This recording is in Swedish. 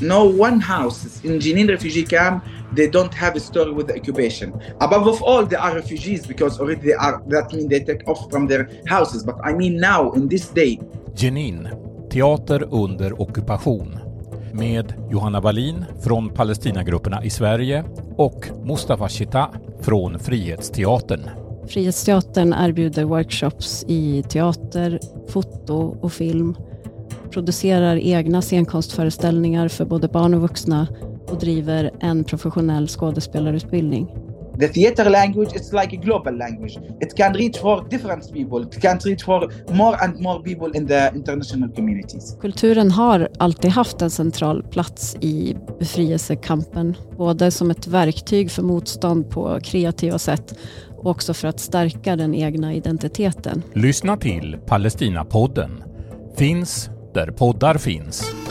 no one house in Jenin refugee camp they don't have a story with the occupation. Above of all, they are refugees because already they are. That means they take off from their houses. But I mean now, in this day. Jenin, teater under ockupation. Med Johanna Wallin från Palestinagrupperna i Sverige och Mustafa Chita från Frihetsteatern. Frihetsteatern erbjuder workshops i teater, foto och film, producerar egna scenkonstföreställningar för både barn och vuxna och driver en professionell skådespelarutbildning. The theater language is like a global language. It can reach for different people. It can reach for more and more people in the international communities. Kulturen har alltid haft en central plats i befrielsekampen, både som ett verktyg för motstånd på kreativa sätt och också för att stärka den egna identiteten. Lyssna till Palestinapodden. Finns där poddar finns.